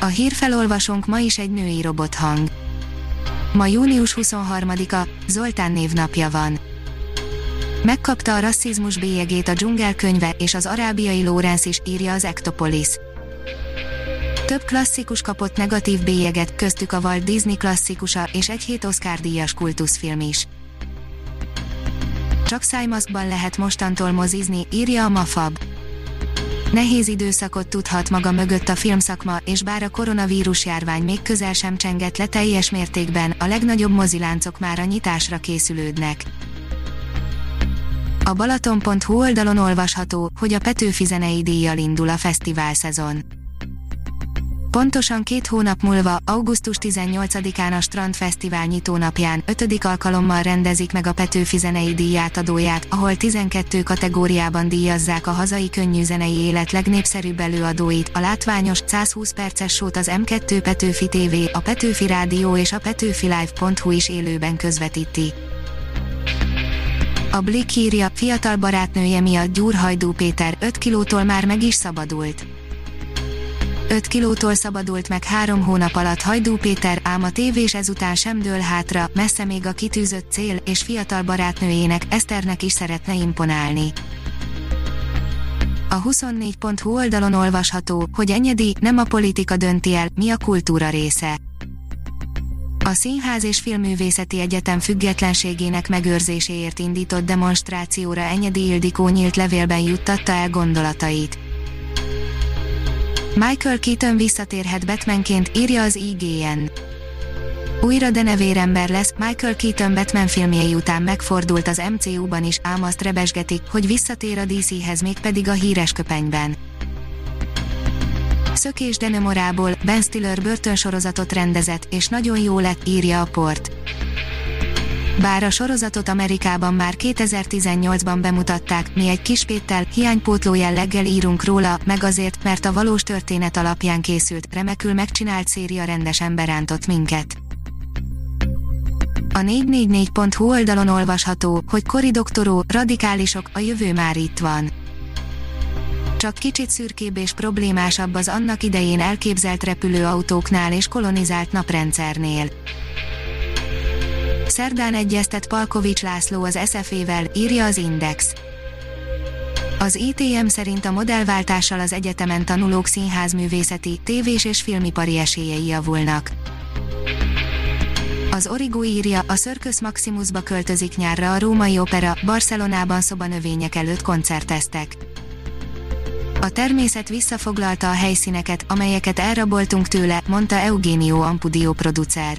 A hírfelolvasónk ma is egy női robothang. Ma június 23-a, Zoltán névnapja van. Megkapta a rasszizmus bélyegét a dzsungelkönyve és az arábiai Lórenz is, írja az Ektopolis. Több klasszikus kapott negatív bélyeget, köztük a Walt Disney klasszikusa és egy hét Oscar díjas kultuszfilm is. Csak szájmaszkban lehet mostantól mozizni, írja a Mafab. Nehéz időszakot tudhat maga mögött a filmszakma, és bár a koronavírus járvány még közel sem csengett le teljes mértékben, a legnagyobb moziláncok már a nyitásra készülődnek. A Balaton.hu oldalon olvasható, hogy a Petőfi zenei díjjal indul a fesztivál szezon. Pontosan két hónap múlva, augusztus 18-án a Strand Fesztivál nyitónapján, ötödik alkalommal rendezik meg a Petőfi zenei díjátadóját, ahol 12 kategóriában díjazzák a hazai könnyűzenei élet legnépszerűbb előadóit, a látványos, 120 perces sót az M2 Petőfi TV, a Petőfi Rádió és a Petőfi Live.hu is élőben közvetíti. A Blick írja, fiatal barátnője miatt Gyurhajdú Péter 5 kilótól már meg is szabadult 5 kilótól szabadult meg három hónap alatt Hajdú Péter, ám a tévés ezután sem dől hátra, messze még a kitűzött cél, és fiatal barátnőjének, Eszternek is szeretne imponálni. A 24.hu oldalon olvasható, hogy Enyedi nem a politika dönti el, mi a kultúra része. A Színház és Filmművészeti Egyetem függetlenségének megőrzéséért indított demonstrációra Enyedi Ildikó nyílt levélben juttatta el gondolatait. Michael Keaton visszatérhet Batmanként, írja az IGN. Újra denevérember lesz, Michael Keaton Batman filmjei után megfordult az MCU-ban is, ám azt rebesgetik, hogy visszatér a DC-hez mégpedig a híres köpenyben. Szökés Denemorából Ben Stiller börtönsorozatot rendezett, és nagyon jó lett, írja a port. Bár a sorozatot Amerikában már 2018-ban bemutatták, mi egy kispéttel, hiánypótló jelleggel írunk róla, meg azért, mert a valós történet alapján készült, remekül megcsinált széria rendesen berántott minket. A 444.hu oldalon olvasható, hogy Kori doktoró, radikálisok, a jövő már itt van. Csak kicsit szürkébb és problémásabb az annak idején elképzelt repülőautóknál és kolonizált naprendszernél. Szerdán egyeztet Palkovics László az SFE-vel, írja az Index. Az ITM szerint a modellváltással az egyetemen tanulók színházművészeti, tévés és filmipari esélyei javulnak. Az Origo írja, a Circus Maximusba költözik nyárra a Római Opera, Barcelonában szobanövények előtt koncerteztek. A természet visszafoglalta a helyszíneket, amelyeket elraboltunk tőle, mondta Eugenio Ampudio producer.